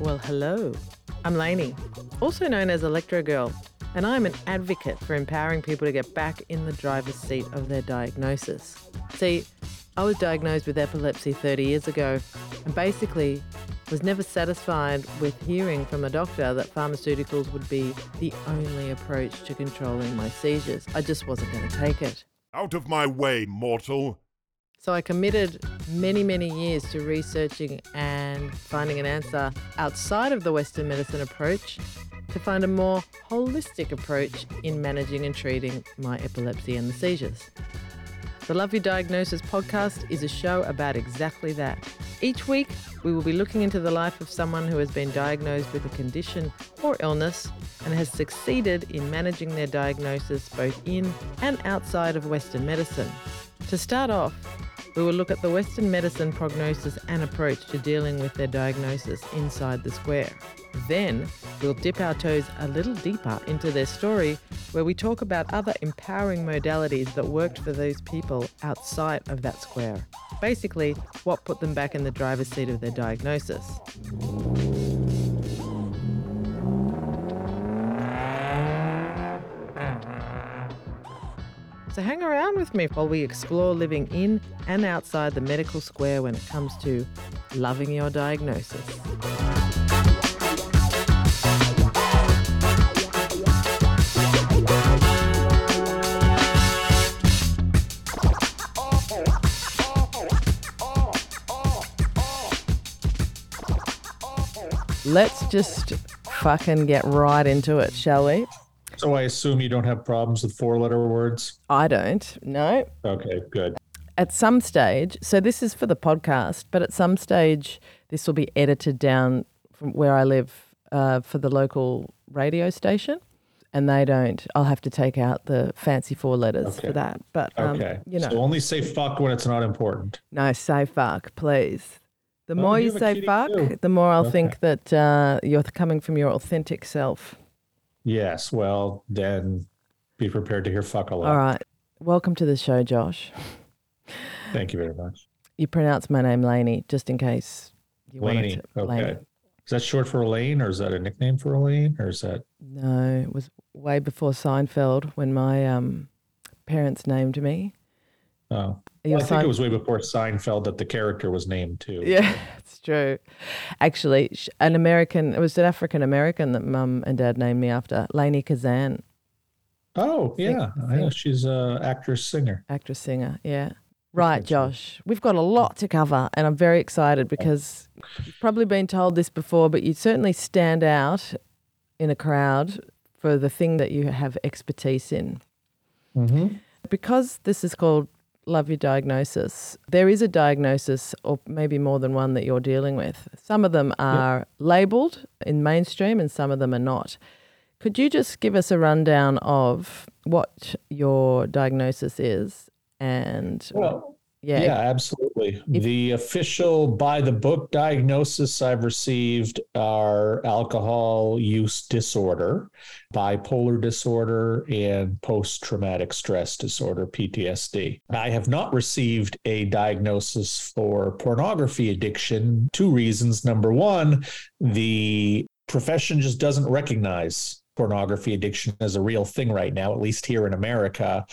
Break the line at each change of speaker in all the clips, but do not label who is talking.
Well, hello. I'm Lainey, also known as Electro Girl, and I'm an advocate for empowering people to get back in the driver's seat of their diagnosis. See, I was diagnosed with epilepsy 30 years ago and basically was never satisfied with hearing from a doctor that pharmaceuticals would be the only approach to controlling my seizures. I just wasn't going to take it.
Out of my way, mortal.
So I committed many, many years to researching and finding an answer outside of the Western medicine approach to find a more holistic approach in managing and treating my epilepsy and the seizures. The Love Your Diagnosis podcast is a show about exactly that. Each week, we will be looking into the life of someone who has been diagnosed with a condition or illness and has succeeded in managing their diagnosis both in and outside of Western medicine. To start off, we will look at the Western medicine prognosis and approach to dealing with their diagnosis inside the square. Then, we'll dip our toes a little deeper into their story, where we talk about other empowering modalities that worked for those people outside of that square. Basically, what put them back in the driver's seat of their diagnosis. So hang around with me while we explore living in and outside the medical square when it comes to loving your diagnosis. Let's just fucking get right into it, shall we?
So I assume you don't have problems with four letter words?
I don't. No.
Okay, good.
At some stage, so this is for the podcast, but at some stage, this will be edited down from where I live uh, for the local radio station. And they don't. I'll have to take out the fancy four letters
Okay.
for that. But, um,
Okay.
you know,
So only say fuck when it's not important.
no, say fuck, please. The
Oh,
more
you
you say fuck,
too.
the more I'll
Okay.
think that uh, you're coming from your authentic self.
Yes. Well, then be prepared to hear fuck a lot.
All right. Welcome to the show, Josh.
Thank you very much.
You pronounce my name Laney, just in case you
Laney.
wanted to.
Okay.
Laney.
Is that short for Elaine or is that a nickname for Elaine or is that
No, it was way before Seinfeld when my um, parents named me.
oh well, I think
Sein-
it was way before Seinfeld that the character was named too.
Yeah, it's true. Actually, an American, it was an African American that mum and dad named me after, Lainie Kazan,
Oh, yeah. I know she's a actress singer.
actress singer. Yeah. Right. Josh. We've got a lot to cover, and I'm very excited because you've probably been told this before, but you certainly stand out in a crowd for the thing that you have expertise in.
Mm-hmm.
Because this is called Love Your Diagnosis, there is a diagnosis, or maybe more than one, that you're dealing with. Some of them are labeled in mainstream, and some of them are not. Could you just give us a rundown of what your diagnosis is? And
Well,
yeah,
Yeah, absolutely.
If-
the official by the book diagnosis I've received are alcohol use disorder, bipolar disorder, and post traumatic stress disorder, PTSD. I have not received a diagnosis for pornography addiction. Two reasons. Number one, the profession just doesn't recognize pornography addiction is a real thing right now, at least here in America.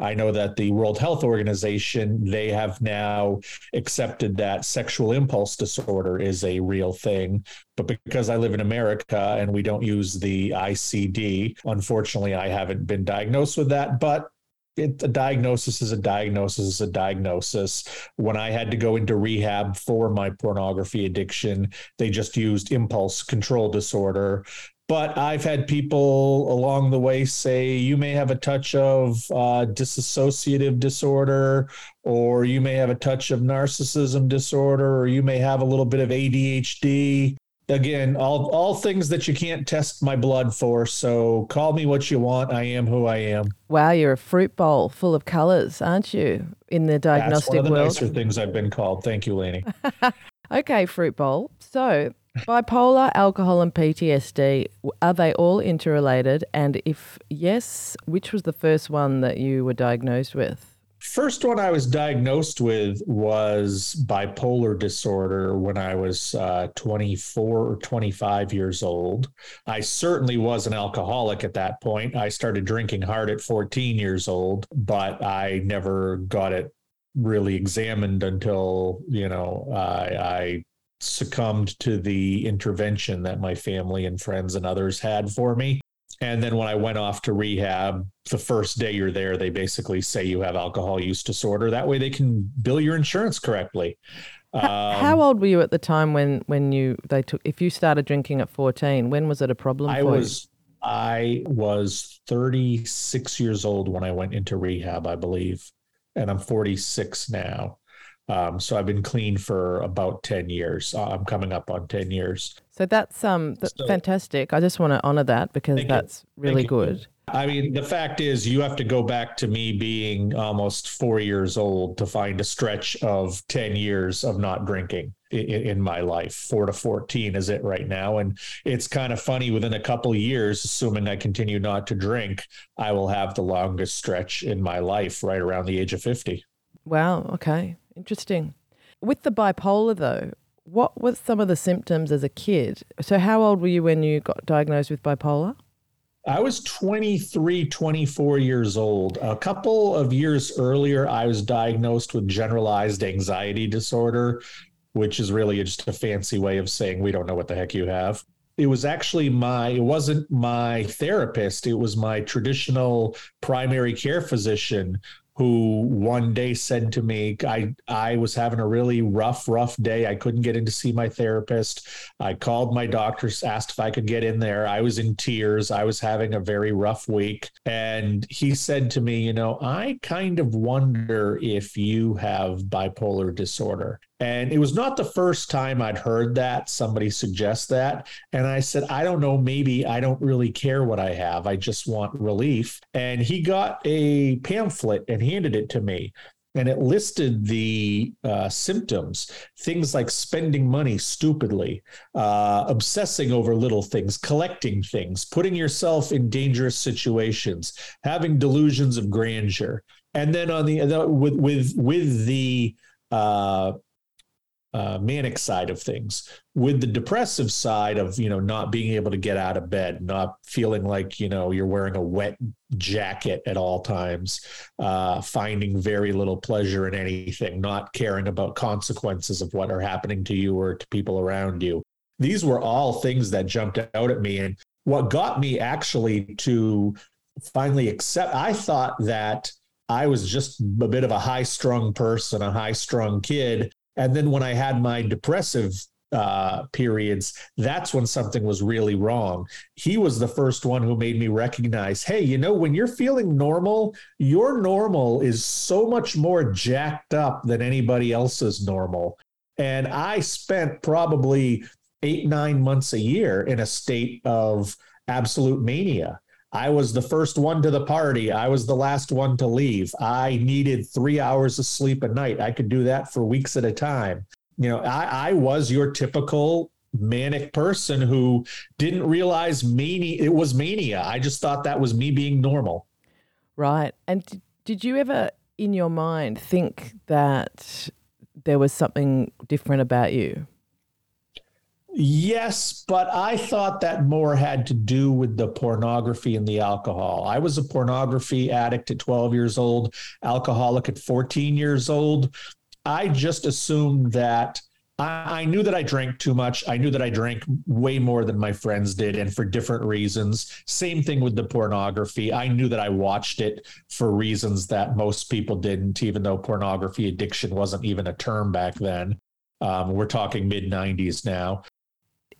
I know that the World Health Organization, they have now accepted that sexual impulse disorder is a real thing. But because I live in America and we don't use the ICD, unfortunately, I haven't been diagnosed with that. But it, a diagnosis is a diagnosis is a diagnosis. When I had to go into rehab for my pornography addiction, they just used impulse control disorder. But I've had people along the way say you may have a touch of uh, dissociative disorder, or you may have a touch of narcissism disorder, or you may have a little bit of ADHD. Again, all all things that you can't test my blood for. So call me what you want. I am who I am.
wow, you're a fruit bowl full of colours, aren't you? In the diagnostic
That's one of the
world.
nicer things I've been called. Thank you, Laney.
Okay, fruit bowl. So, bipolar, alcohol, and PTSD are they all interrelated? And if yes, which was the first one that you were diagnosed with?
First one I was diagnosed with was bipolar disorder when I was uh, 24 or 25 years old. I certainly was an alcoholic at that point. I started drinking hard at 14 years old, but I never got it really examined until, you know, I, I succumbed to the intervention that my family and friends and others had for me. And then when I went off to rehab, the first day you're there, they basically say you have alcohol use disorder. That way they can bill your insurance correctly.
Um, how, old were you at the time when when you they took? If you started drinking at 14, when was it a problem?
I was you? I was 36 years old when I went into rehab, I believe, and I'm 46 now. Um, so I've been clean for about 10 years. Uh, I'm coming up on 10 years.
So that's um that's so, fantastic. I just want to honor that because that's you. really good.
I mean, the fact is, you have to go back to me being almost four years old to find a stretch of 10 years of not drinking in, in my life. Four to 14 is it right now. And it's kind of funny within a couple years, assuming I continue not to drink, I will have the longest stretch in my life right around the age of 50.
Wow. Okay. Interesting. With the bipolar, though, what were some of the symptoms as a kid? So, how old were you when you got diagnosed with bipolar?
I was 23, 24 years old. A couple of years earlier, I was diagnosed with generalized anxiety disorder, which is really just a fancy way of saying we don't know what the heck you have. It was actually my, it wasn't my therapist, it was my traditional primary care physician who one day said to me, I, I was having a really rough, rough day. I couldn't get in to see my therapist. I called my doctors, asked if I could get in there. I was in tears. I was having a very rough week. And he said to me, You know, I kind of wonder if you have bipolar disorder. And it was not the first time I'd heard that somebody suggest that. And I said, I don't know, maybe I don't really care what I have. I just want relief. And he got a pamphlet and handed it to me. And it listed the uh, symptoms, things like spending money stupidly, uh, obsessing over little things, collecting things, putting yourself in dangerous situations, having delusions of grandeur. And then on the, with with with the uh, uh, manic side of things. With the depressive side of you know not being able to get out of bed not feeling like you know you're wearing a wet jacket at all times uh, finding very little pleasure in anything not caring about consequences of what are happening to you or to people around you. These were all things that jumped out at me. And what got me actually to finally accept i thought that I was just a bit of a high strung person, a high strung kid and then when I had my depressive uh, periods, that's when something was really wrong. He was the first one who made me recognize hey, you know, when you're feeling normal, your normal is so much more jacked up than anybody else's normal. And I spent probably eight, nine months a year in a state of absolute mania. I was the first one to the party. I was the last one to leave. I needed three hours of sleep a night. I could do that for weeks at a time. You know, I, I was your typical manic person who didn't realize mania it was mania. I just thought that was me being normal.
Right. And did you ever in your mind think that there was something different about you?
Yes, but I thought that more had to do with the pornography and the alcohol. I was a pornography addict at 12 years old, alcoholic at 14 years old. I just assumed that I, I knew that I drank too much. I knew that I drank way more than my friends did and for different reasons. Same thing with the pornography. I knew that I watched it for reasons that most people didn't, even though pornography addiction wasn't even a term back then. Um, we're talking mid 90s now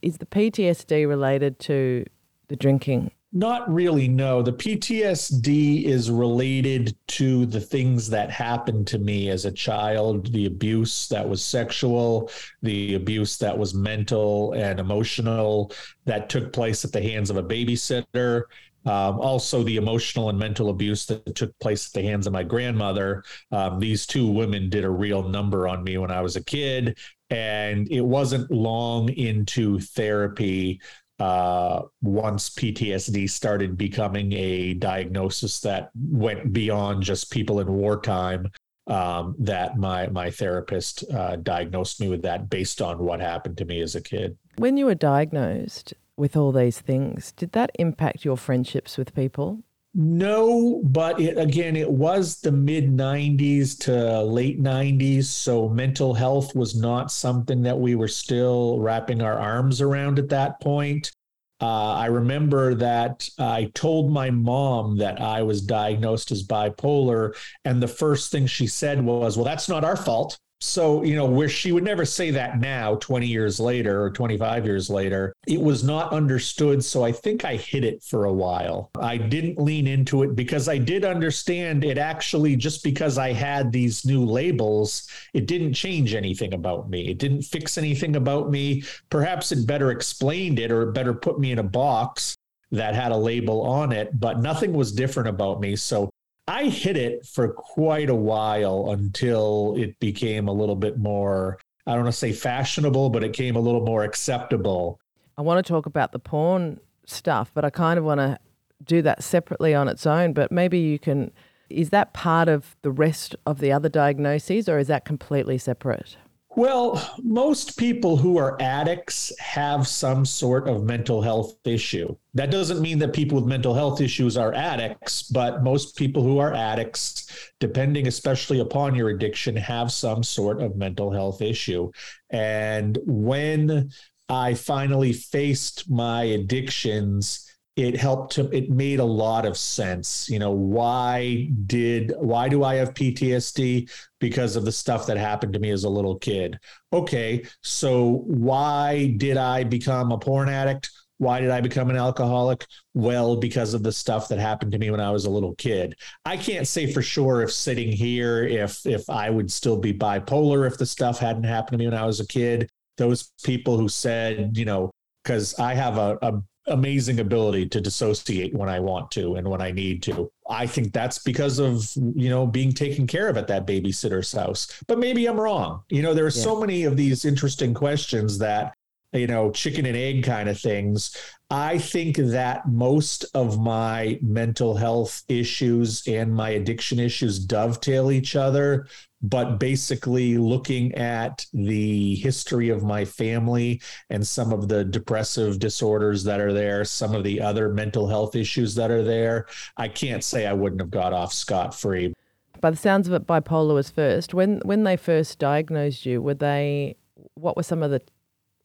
is the PTSD related to the drinking?
Not really, no. The PTSD is related to the things that happened to me as a child the abuse that was sexual, the abuse that was mental and emotional that took place at the hands of a babysitter. Um, also, the emotional and mental abuse that took place at the hands of my grandmother. Um, these two women did a real number on me when I was a kid. And it wasn't long into therapy uh, once PTSD started becoming a diagnosis that went beyond just people in wartime. Um, that my my therapist uh, diagnosed me with that based on what happened to me as a kid.
When you were diagnosed with all these things, did that impact your friendships with people?
No, but it, again, it was the mid 90s to late 90s. So mental health was not something that we were still wrapping our arms around at that point. Uh, I remember that I told my mom that I was diagnosed as bipolar. And the first thing she said was, Well, that's not our fault so you know where she would never say that now 20 years later or 25 years later it was not understood. So i think i hid it for a while. I didn't lean into it because i did understand it actually just because i had these new labels it didn't change anything about me. It didn't fix anything about me. Perhaps it better explained it or better put me in a box that had a label on it but nothing was different about me. So I hit it for quite a while until it became a little bit more, I don't want to say fashionable, but it came a little more acceptable.
I want to talk about the porn stuff, but I kind of want to do that separately on its own. But maybe you can, is that part of the rest of the other diagnoses or is that completely separate?
Well, most people who are addicts have some sort of mental health issue. That doesn't mean that people with mental health issues are addicts, but most people who are addicts, depending especially upon your addiction, have some sort of mental health issue. And when I finally faced my addictions, it helped to it made a lot of sense you know why did why do i have ptsd because of the stuff that happened to me as a little kid okay so why did i become a porn addict why did I become an alcoholic? Well, because of the stuff that happened to me when I was a little kid. I can't say for sure if sitting here if if I would still be bipolar if the stuff hadn't happened to me when I was a kid. Those people who said, you know, because I have a, a amazing ability to dissociate when I want to and when I need to. I think that's because of, you know, being taken care of at that babysitter's house. But maybe I'm wrong. You know, there are yeah. so many of these interesting questions that, you know, chicken and egg kind of things. I think that most of my mental health issues and my addiction issues dovetail each other but basically looking at the history of my family and some of the depressive disorders that are there, some of the other mental health issues that are there, I can't say I wouldn't have got off scot free.
By the sounds of it, bipolar was first. When when they first diagnosed you, were they? What were some of the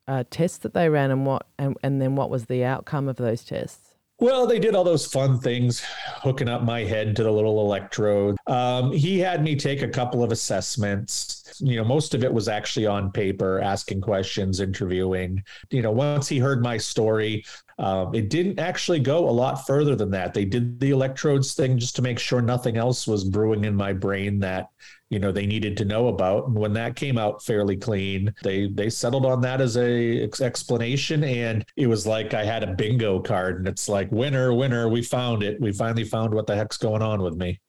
uh, tests that they ran, and what and, and then what was the outcome of those tests?
Well, they did all those fun things, hooking up my head to the little electrode. Um, he had me take a couple of assessments. You know, most of it was actually on paper, asking questions, interviewing. You know, once he heard my story, um, it didn't actually go a lot further than that. They did the electrodes thing just to make sure nothing else was brewing in my brain that you know they needed to know about. And when that came out fairly clean they they settled on that as a ex- explanation. And it was like i had a bingo card and it's like winner winner we found it. We finally found what the heck's going on with me.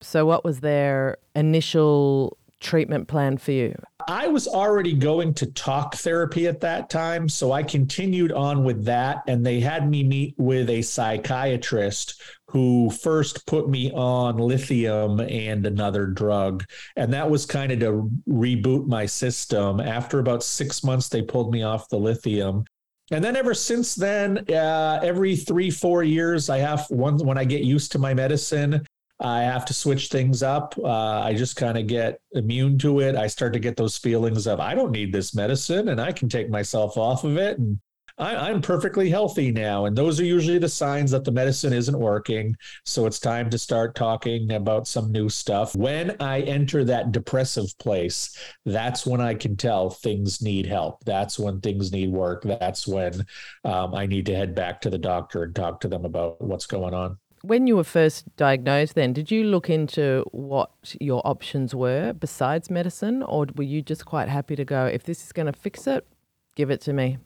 So what was their initial treatment plan for you
I was already going to talk therapy at that time. So I continued on with that. And they had me meet with a psychiatrist who first put me on lithium and another drug. And that was kind of to reboot my system. After about six months, they pulled me off the lithium. And then ever since then, uh, every three, four years, I have one when I get used to my medicine, I have to switch things up. Uh, I just kind of get immune to it. I start to get those feelings of I don't need this medicine and I can take myself off of it. And I, am perfectly healthy now. And those are usually the signs that the medicine isn't working. So it's time to start talking about some new stuff. When I enter that depressive place, that's when I can tell things need help. That's when things need work. That's when um, I need to head back to the doctor and talk to them about what's going on
when you were first diagnosed, then did you look into what your options were besides medicine, or were you just quite happy to go, if this is going to fix it, give it to me?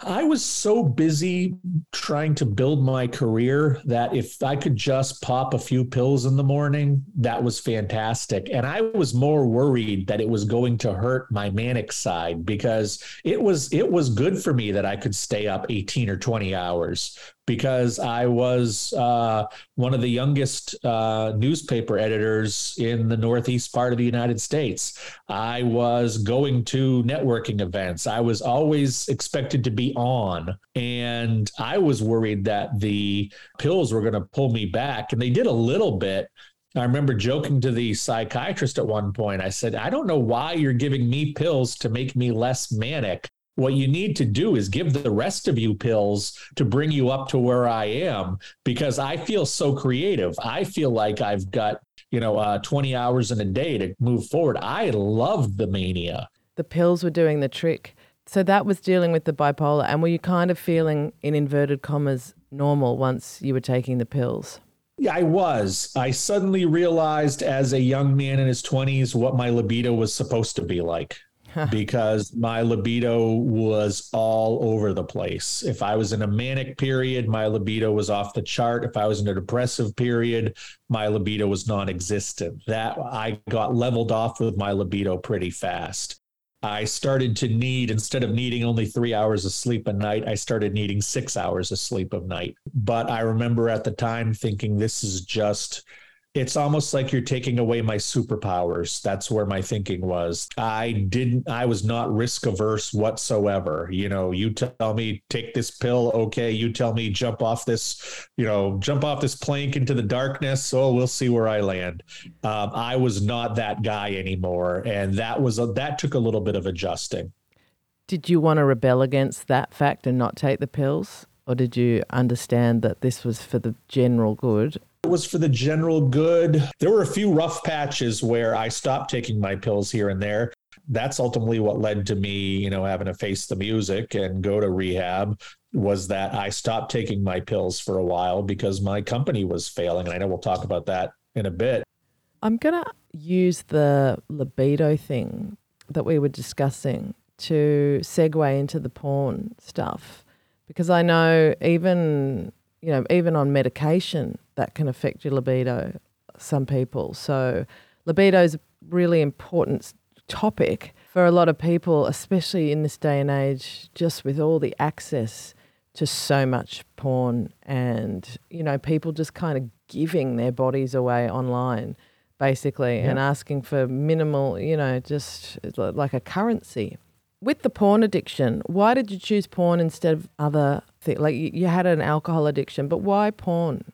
I was so busy trying to build my career that if I could just pop a few pills in the morning, that was fantastic. And I was more worried that it was going to hurt my manic side because it was it was good for me that I could stay up 18 or 20 hours because I was uh, one of the youngest uh, newspaper editors in the Northeast part of the United States. I was going to networking events. I was always expected to be on. And I was worried that the pills were going to pull me back. And they did a little bit. I remember joking to the psychiatrist at one point. I said, I don't know why you're giving me pills to make me less manic what you need to do is give the rest of you pills to bring you up to where I am because I feel so creative. I feel like I've got, you know, uh, 20 hours in a day to move forward. I love the mania.
The pills were doing the trick. So that was dealing with the bipolar. And were you kind of feeling, in inverted commas, normal once you were taking the pills?
Yeah, I was. I suddenly realized as a young man in his 20s what my libido was supposed to be like because my libido was all over the place. If I was in a manic period, my libido was off the chart. If I was in a depressive period, my libido was non existent. That I got leveled off with my libido pretty fast. I started to need, instead of needing only three hours of sleep a night, I started needing six hours of sleep a night. But I remember at the time thinking, this is just it's almost like you're taking away my superpowers. That's where my thinking was. I didn't, I was not risk averse whatsoever. You know, you tell me take this pill. Okay. You tell me jump off this, you know, jump off this plank into the darkness. Oh, we'll see where I land. Um, I was not that guy anymore. And that was, a, that took a little bit of adjusting.
Did you want to rebel against that fact and not take the pills? Or did you understand that this was for the general good
it was for the general good. There were a few rough patches where I stopped taking my pills here and there. That's ultimately what led to me, you know, having to face the music and go to rehab was that I stopped taking my pills for a while because my company was failing. And I know we'll talk about that in a bit.
I'm going to use the libido thing that we were discussing to segue into the porn stuff because I know even you know, even on medication, that can affect your libido, some people. So, libido is a really important topic for a lot of people, especially in this day and age, just with all the access to so much porn and, you know, people just kind of giving their bodies away online, basically, yeah. and asking for minimal, you know, just like a currency. With the porn addiction, why did you choose porn instead of other things? Like you had an alcohol addiction, but why porn?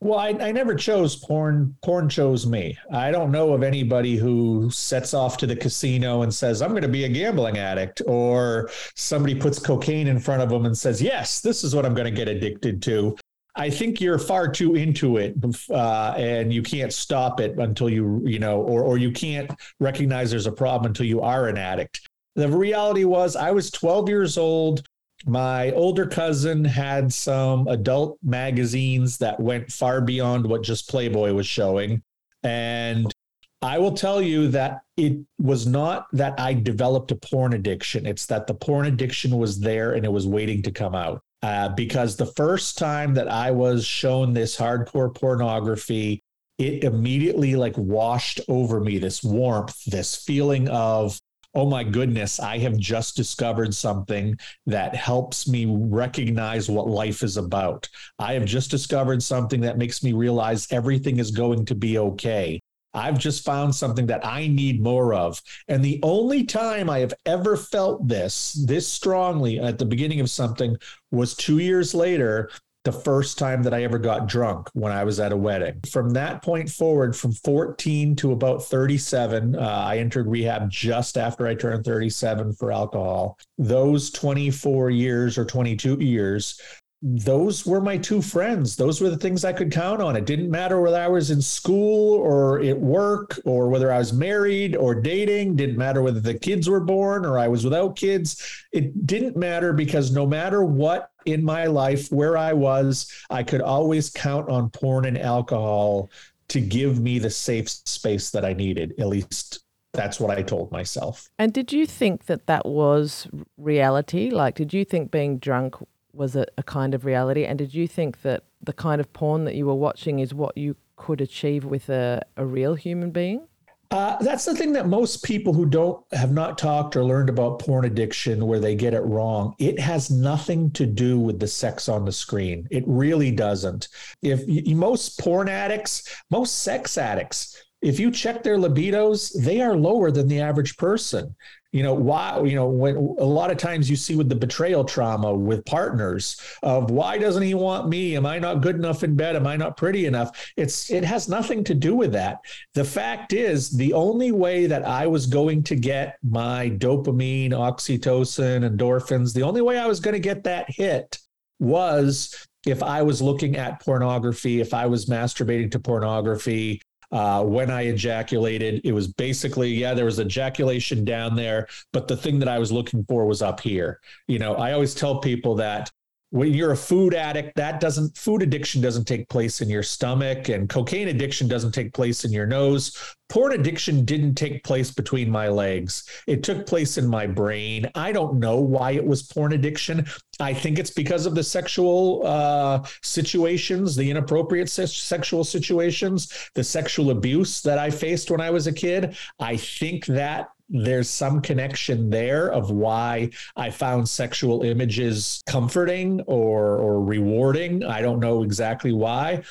Well, I, I never chose porn. Porn chose me. I don't know of anybody who sets off to the casino and says, I'm going to be a gambling addict, or somebody puts cocaine in front of them and says, Yes, this is what I'm going to get addicted to. I think you're far too into it, uh, and you can't stop it until you, you know, or or you can't recognize there's a problem until you are an addict. The reality was, I was 12 years old my older cousin had some adult magazines that went far beyond what just Playboy was showing. And I will tell you that it was not that I developed a porn addiction. It's that the porn addiction was there and it was waiting to come out. Uh, because the first time that I was shown this hardcore pornography, it immediately like washed over me this warmth, this feeling of oh my goodness, I have just discovered something that helps me recognize what life is about. I have just discovered something that makes me realize everything is going to be okay. I've just found something that I need more of. And the only time I have ever felt this, this strongly at the beginning of something was two years later the first time that I ever got drunk when I was at a wedding. From that point forward, from 14 to about 37, uh, I entered rehab just after I turned 37 for alcohol. Those 24 years or 22 years those were my two friends. Those were the things I could count on. It didn't matter whether I was in school or at work or whether I was married or dating, didn't matter whether the kids were born or I was without kids. It didn't matter because no matter what in my life, where I was, I could always count on porn and alcohol to give me the safe space that I needed, at least That's what I told myself.
And did you think that that was reality? Like, did you think being drunk was a, a kind of reality? And did you think that the kind of porn that you were watching is what you could achieve with a, a real human being?
Uh, that's the thing that most people who don't have not talked or learned about porn addiction where they get it wrong it has nothing to do with the sex on the screen it really doesn't if you, most porn addicts most sex addicts if you check their libidos they are lower than the average person you know why you know when a lot of times you see with the betrayal trauma with partners of why doesn't he want me? Am i not good enough in bed? Am i not pretty enough? It's it has nothing to do with that. The fact is the only way that i was going to get my dopamine oxytocin endorphins the only way i was going to get that hit was if I was looking at pornography, if I was masturbating to pornography, uh, when I ejaculated. It was basically, yeah, there was ejaculation down there, but the thing that I was looking for was up here. You know, I always tell people that when you're a food addict that doesn't food addiction doesn't take place in your stomach and cocaine addiction doesn't take place in your nose. Porn addiction didn't take place between my legs. It took place in my brain. I don't know why it was porn addiction. I think it's because of the sexual uh, situations the inappropriate se- sexual situations the sexual abuse that i faced when i was a kid. I think that there's some connection there of why I found sexual images comforting or or rewarding. I don't know exactly why.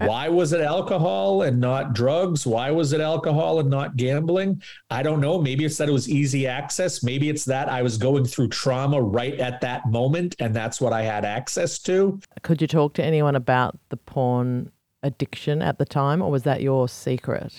Uh, why was it alcohol and not drugs? Why was it alcohol and not gambling? I don't know. Maybe it's that it was easy access. Maybe it's that I was going through trauma right at that moment and that's what I had access to.
Could you talk to anyone about the porn addiction at the time or was that your secret?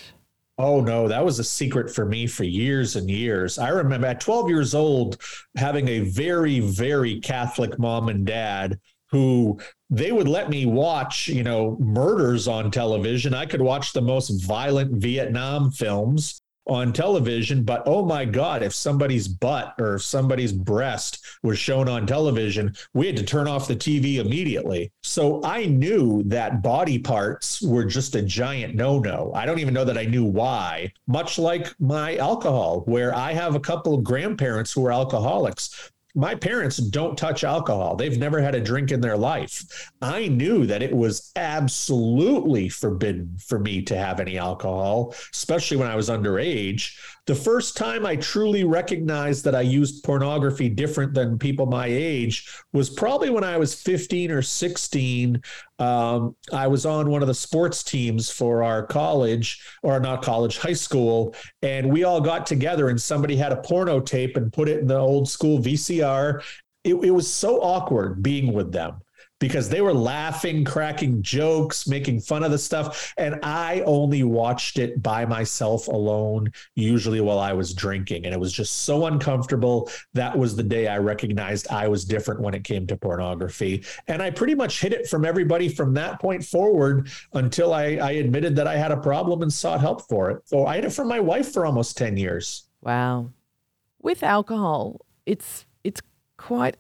Oh no, that was a secret for me for years and years. I remember at 12 years old having a very, very Catholic mom and dad who they would let me watch, you know, murders on television. I could watch the most violent Vietnam films on television, but oh my God, if somebody's butt or somebody's breast was shown on television, we had to turn off the TV immediately. So I knew that body parts were just a giant no no. I don't even know that I knew why, much like my alcohol, where I have a couple of grandparents who are alcoholics my parents don't touch alcohol. They've never had a drink in their life. I knew that it was absolutely forbidden for me to have any alcohol, especially when I was underage. The first time I truly recognized that I used pornography different than people my age was probably when I was 15 or 16. Um, I was on one of the sports teams for our college, or not college, high school, and we all got together and somebody had a porno tape and put it in the old school VCR. It, it was so awkward being with them because they were laughing, cracking jokes, making fun of the stuff. And I only watched it by myself alone, usually while I was drinking. And it was just so uncomfortable. That was the day I recognized I was different when it came to pornography. And I pretty much hid it from everybody from that point forward until I, I admitted that I had a problem and sought help for it. So I hid it from my wife for almost 10 years.
Wow. With alcohol, it's it's quite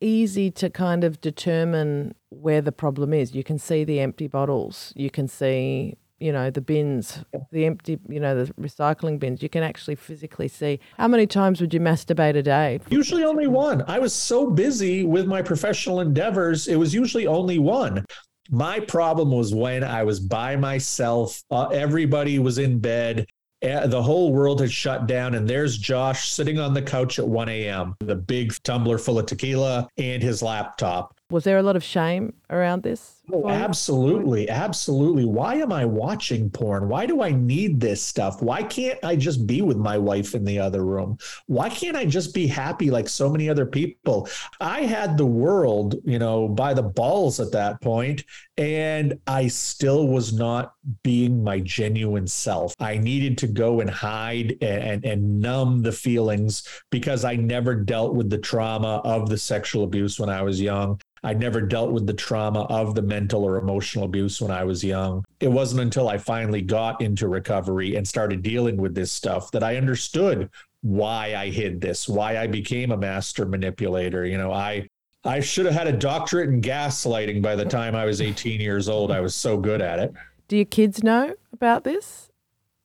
easy to kind of determine where the problem is. You can see the empty bottles. You can see, you know, the bins, the empty, you know, the recycling bins. You can actually physically see. How many times would you masturbate a day?
Usually only one. I was so busy with my professional endeavors, it was usually only one. My problem was when I was by myself, uh, everybody was in bed Eh, the whole world had shut down and there's josh sitting on the couch at 1 a.m the big tumbler full of tequila and his laptop.
Was there a lot of shame around this
Oh, oh absolutely. Absolutely. Why am I watching porn? Why do I need this stuff? Why can't I just be with my wife in the other room? Why can't I just be happy like so many other people? I had the world, you know, by the balls at that point, and I still was not being my genuine self. I needed to go and hide and, and, and numb the feelings because I never dealt with the trauma of the sexual abuse when I was young. I never dealt with the trauma of the mental or emotional abuse when I was young. It wasn't until I finally got into recovery and started dealing with this stuff that I understood why I hid this, why I became a master manipulator. You know, I I should have had a doctorate in gaslighting by the time I was 18 years old. I was so good at it.
Do your kids know about this?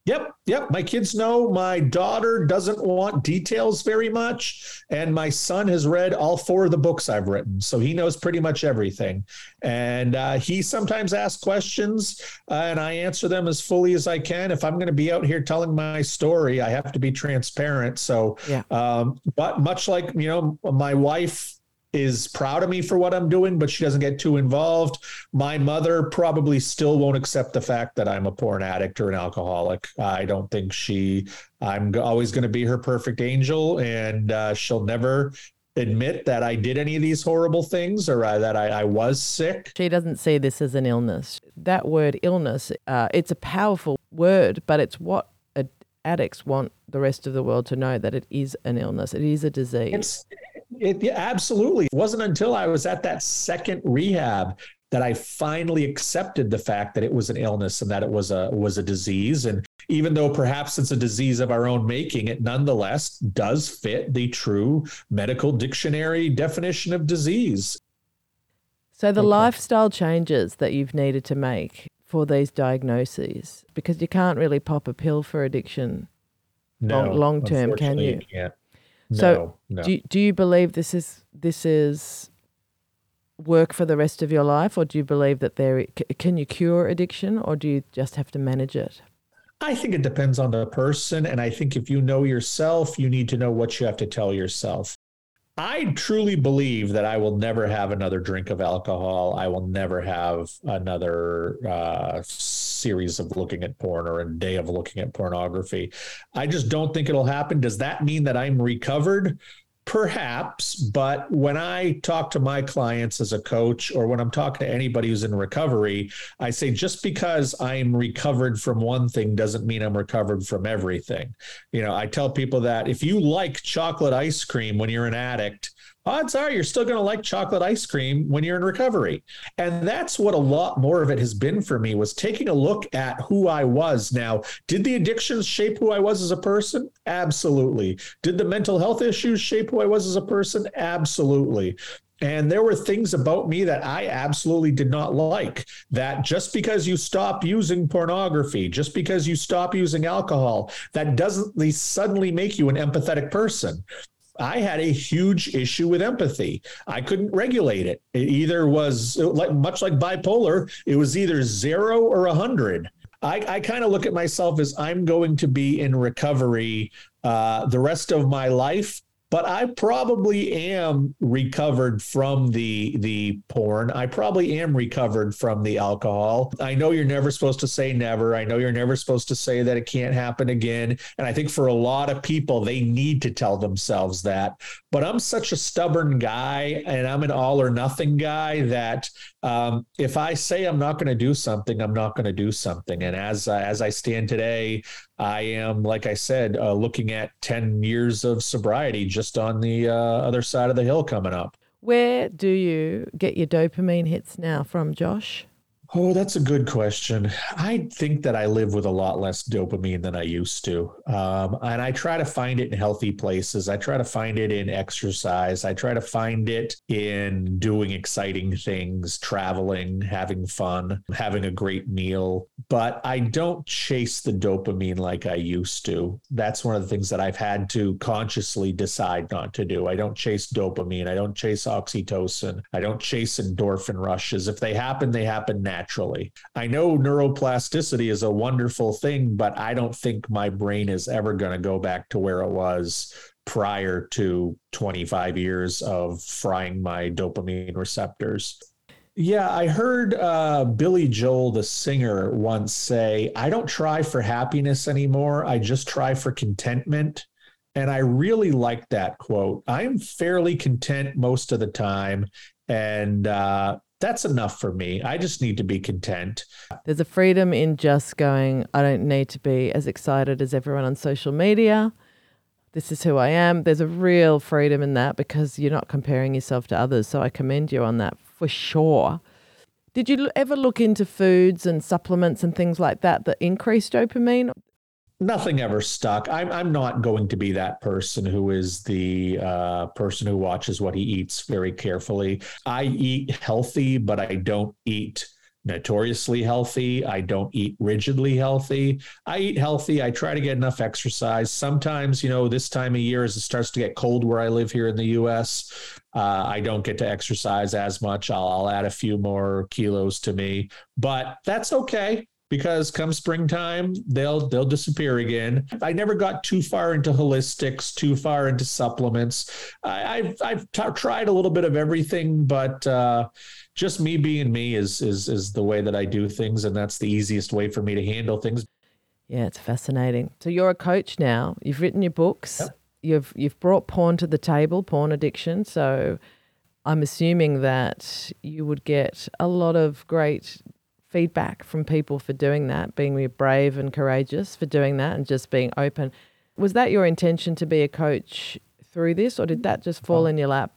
Yep, yep. My kids know. My daughter doesn't want details very much, and my son has read all four of the books I've written, so he knows pretty much everything. And uh, he sometimes asks questions, uh, and I answer them as fully as I can. If I'm going to be out here telling my story, I have to be transparent. So,
Yeah.
um, but much like you know, my wife is proud of me for what I'm doing, but she doesn't get too involved. My mother probably still won't accept the fact that I'm a porn addict or an alcoholic. I don't think she, I'm always going to be her perfect angel, and uh, she'll never admit that I did any of these horrible things or uh, that I, I was sick.
She doesn't see this as an illness. That word illness, uh, it's a powerful word, but it's what addicts want the rest of the world to know that it is an illness. It is a disease.
It's it yeah, absolutely. It wasn't until I was at that second rehab that I finally accepted the fact that it was an illness and that it was a was a disease. And even though perhaps it's a disease of our own making, it nonetheless does fit the true medical dictionary definition of disease.
So the
Okay.
lifestyle changes that you've needed to make for these diagnoses, because you can't really pop a pill for addiction.
No,
Long- term, can
unfortunately,
you?
Can't.
So,
no, no.
Do you, do you believe this is this is work for the rest of your life, or do you believe that there can you cure addiction, or do you just have to manage it?
I think it depends on the person. And I think if you know yourself, you need to know what you have to tell yourself. I truly believe that I will never have another drink of alcohol. I will never have another uh, series of looking at porn or a day of looking at pornography. I just don't think it'll happen. Does that mean that I'm recovered? Perhaps, but when I talk to my clients as a coach or when I'm talking to anybody who's in recovery, I say just because I'm recovered from one thing doesn't mean I'm recovered from everything. You know, I tell people that if you like chocolate ice cream when you're an addict, odds are you're still going to like chocolate ice cream when you're in recovery. And that's what a lot more of it has been for me was taking a look at who I was. Now, did the addictions shape who I was as a person? Absolutely. Did the mental health issues shape who I was as a person? Absolutely. And there were things about me that I absolutely did not like. That just because you stop using pornography, just because you stop using alcohol, that doesn't suddenly make you an empathetic person. I had a huge issue with empathy. I couldn't regulate it. It either was like much like bipolar, it was either zero or a hundred. I, I kind of look at myself as I'm going to be in recovery uh, the rest of my life, but I probably am recovered from the the porn. I probably am recovered from the alcohol. I know you're never supposed to say never. I know you're never supposed to say that it can't happen again. And I think for a lot of people, they need to tell themselves that. But I'm such a stubborn guy, and I'm an all or nothing guy that um, if I say I'm not going to do something, I'm not going to do something. And as uh, as I stand today, I am, like I said, uh, looking at 10 years of sobriety just on the uh, other side of the hill coming up.
Where do you get your dopamine hits now from, Josh?
Oh, that's a good question. I think that I live with a lot less dopamine than I used to. Um, and I try to find it in healthy places. I try to find it in exercise. I try to find it in doing exciting things, traveling, having fun, having a great meal. But I don't chase the dopamine like I used to. That's one of the things that I've had to consciously decide not to do. I don't chase dopamine. I don't chase oxytocin. I don't chase endorphin rushes. If they happen, they happen naturally. I know neuroplasticity is a wonderful thing, but I don't think my brain is ever going to go back to where it was prior to 25 years of frying my dopamine receptors. Yeah, I heard uh, Billy Joel, the singer, once say, I don't try for happiness anymore. I just try for contentment. And I really like that quote. I'm fairly content most of the time. And uh, that's enough for me. I just need to be content.
There's a freedom in just going, I don't need to be as excited as everyone on social media. This is who I am. There's a real freedom in that because you're not comparing yourself to others. So I commend you on that for sure. Did you ever look into foods and supplements and things like that that increase dopamine?
Nothing ever stuck. I'm, I'm not going to be that person who is the uh, person who watches what he eats very carefully. I eat healthy, but I don't eat notoriously healthy. I don't eat rigidly healthy. I eat healthy. I try to get enough exercise. Sometimes, you know, this time of year as it starts to get cold where I live here in the US, uh, I don't get to exercise as much. I'll, I'll add a few more kilos to me, but that's okay because come springtime they'll they'll disappear again. I never got too far into holistics, too far into supplements. I, have I've t- tried a little bit of everything, but uh, just me being me is is is the way that I do things, and that's the easiest way for me to handle things.
Yeah, it's fascinating. So you're a coach now. You've written your books. Yep. You've you've brought porn to the table, porn addiction. So I'm assuming that you would get a lot of great feedback from people for doing that, being brave and courageous for doing that, and just being open. Was that your intention to be a coach through this, or did that just fall in your lap?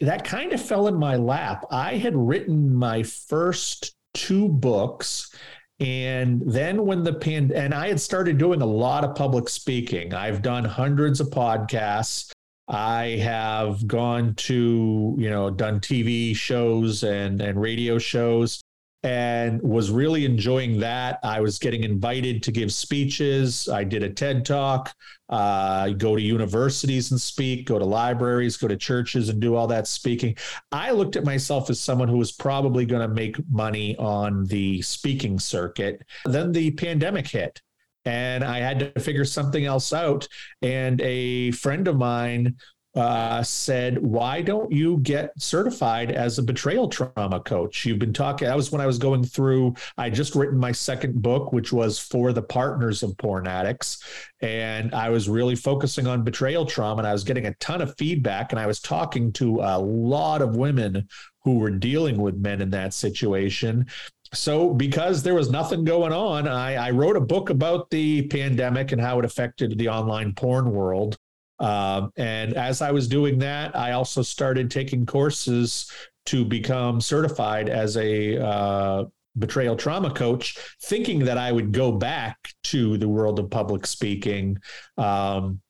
That kind of fell in my lap. I had written my first two books. And then when the pan and I had started doing a lot of public speaking. I've done hundreds of podcasts. I have gone to, you know, done TV shows and and radio shows and was really enjoying that. I was getting invited to give speeches. I did a TED talk, uh, go to universities and speak, go to libraries, go to churches and do all that speaking. I looked at myself as someone who was probably going to make money on the speaking circuit. Then the pandemic hit and I had to figure something else out. And a friend of mine uh, said, Why don't you get certified as a betrayal trauma coach? You've been talking, that was when I was going through, I just written my second book, which was for the partners of porn addicts. And I was really focusing on betrayal trauma and I was getting a ton of feedback. And I was talking to a lot of women who were dealing with men in that situation so because there was nothing going on I, I, wrote a book about the pandemic and how it affected the online porn world um, and as I was doing that, I also started taking courses to become certified as a uh, betrayal trauma coach, thinking that I would go back to the world of public speaking. Um,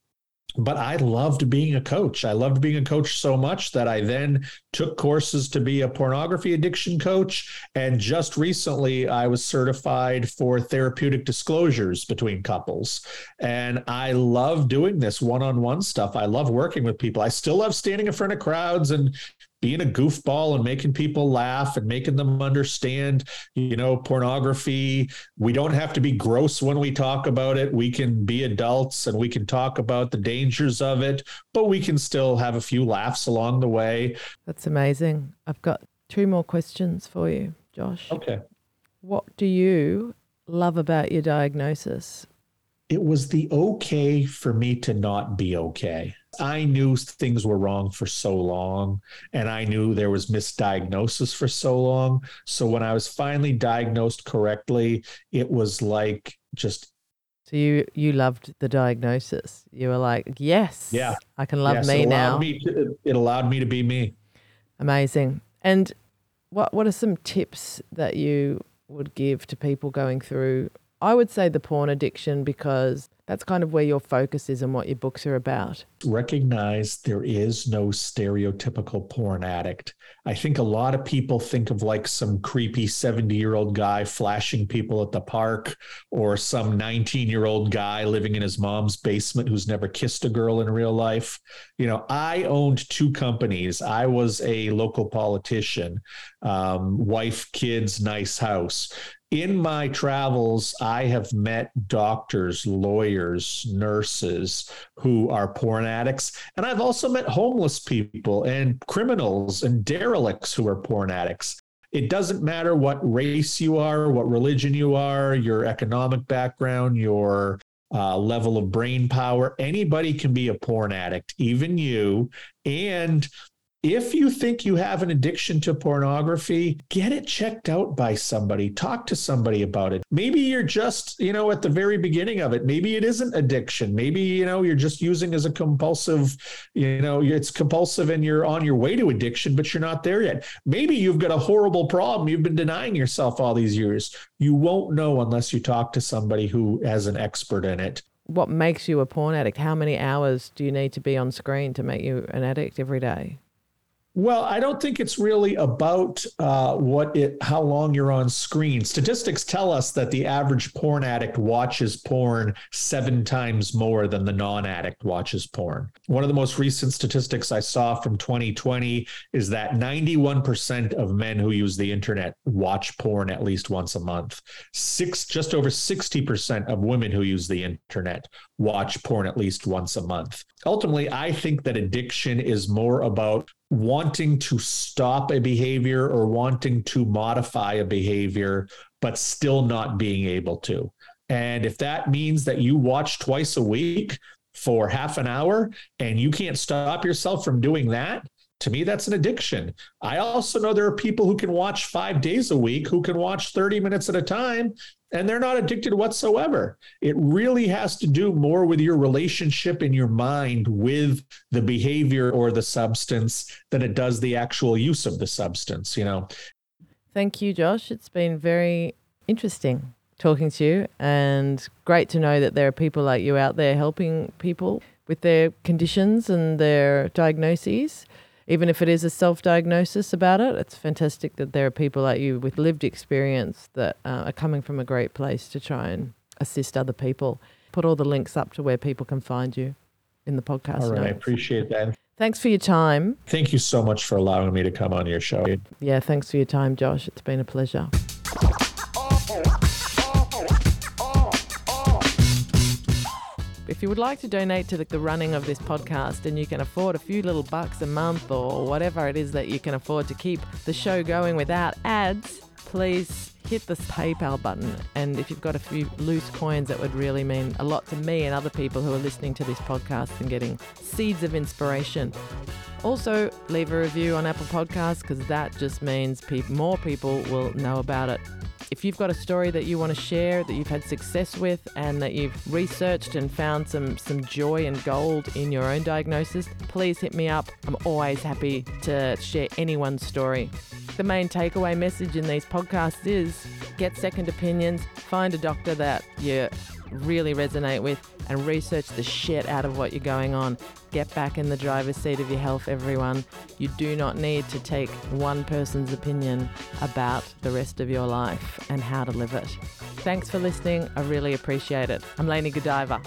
but I loved being a coach. I loved being a coach so much that I then took courses to be a pornography addiction coach. And just recently, I was certified for therapeutic disclosures between couples. And I love doing this one on one stuff. I love working with people. I still love standing in front of crowds and being a goofball and making people laugh and making them understand, you know, pornography. We don't have to be gross when we talk about it. We can be adults and we can talk about the dangers of it, but we can still have a few laughs along the way.
That's amazing. I've got two more questions for you, Josh.
Okay.
What do you love about your diagnosis?
It was the okay for me to not be okay. I knew things were wrong for so long, and I knew there was misdiagnosis for so long. So when I was finally diagnosed correctly, it was like just.
So you you loved the diagnosis. You were like, yes,
yeah,
I can love yes, me now.
Me to, it allowed me to be me.
Amazing. And what what are some tips that you would give to people going through? I would say the porn addiction because that's kind of where your focus is and what your books are about.
Recognize there is no stereotypical porn addict. I think a lot of people think of like some creepy 70 year old guy flashing people at the park or some 19 year old guy living in his mom's basement who's never kissed a girl in real life. You know, I owned two companies. I was a local politician, um, wife, kids, nice house in my travels, I have met doctors, lawyers, nurses who are porn addicts. And I've also met homeless people and criminals and derelicts who are porn addicts. It doesn't matter what race you are, what religion you are, your economic background, your uh, level of brain power. Anybody can be a porn addict, even you. And if you think you have an addiction to pornography, get it checked out by somebody. Talk to somebody about it. Maybe you're just, you know, at the very beginning of it. Maybe it isn't addiction. Maybe, you know, you're just using as a compulsive, you know, it's compulsive and you're on your way to addiction, but you're not there yet. Maybe you've got a horrible problem. You've been denying yourself all these years. You won't know unless you talk to somebody who has an expert in it
what makes you a porn addict? How many hours do you need to be on screen to make you an addict every day?
Well, I don't think it's really about uh, what it, how long you're on screen. Statistics tell us that the average porn addict watches porn seven times more than the non-addict watches porn. One of the most recent statistics I saw from 2020 is that 91% of men who use the internet watch porn at least once a month. Six, just over 60% of women who use the internet watch porn at least once a month. Ultimately, I think that addiction is more about wanting to stop a behavior or wanting to modify a behavior, but still not being able to. And if that means that you watch twice a week for half an hour and you can't stop yourself from doing that, to me, that's an addiction. I also know there are people who can watch five days a week, who can watch 30 minutes at a time, and they're not addicted whatsoever. It really has to do more with your relationship in your mind with the behavior or the substance than it does the actual use of the substance, you know.
Thank you, Josh. It's been very interesting talking to you and great to know that there are people like you out there helping people with their conditions and their diagnoses even if it is a self diagnosis about it, it's fantastic that there are people like you with lived experience that uh, are coming from a great place to try and assist other people. Put all the links up to where people can find you in the podcast.
All right,
notes.
I appreciate that.
Thanks for your time.
Thank you so much for allowing me to come on your show.
Yeah, thanks for your time, Josh. It's been a pleasure. If you would like to donate to the, the, running of this podcast and you can afford a few little bucks a month or whatever it is that you can afford to keep the show going without ads, please hit the PayPal button. And if you've got a few loose coins, that would really mean a lot to me and other people who are listening to this podcast and getting seeds of inspiration. Also, leave a review on Apple Podcasts because that just means pe- more people will know about it. If you've got a story that you want to share that you've had success with and that you've researched and found some some joy and gold in your own diagnosis, please hit me up. I'm always happy to share anyone's story. The main takeaway message in these podcasts is get second opinions, find a doctor that you really resonate with and research the shit out of what you're going on. Get back in the driver's seat of your health, everyone. You do not need to take one person's opinion about the rest of your life and how to live it. Thanks for listening. I really appreciate it. I'm Lainey Godiva.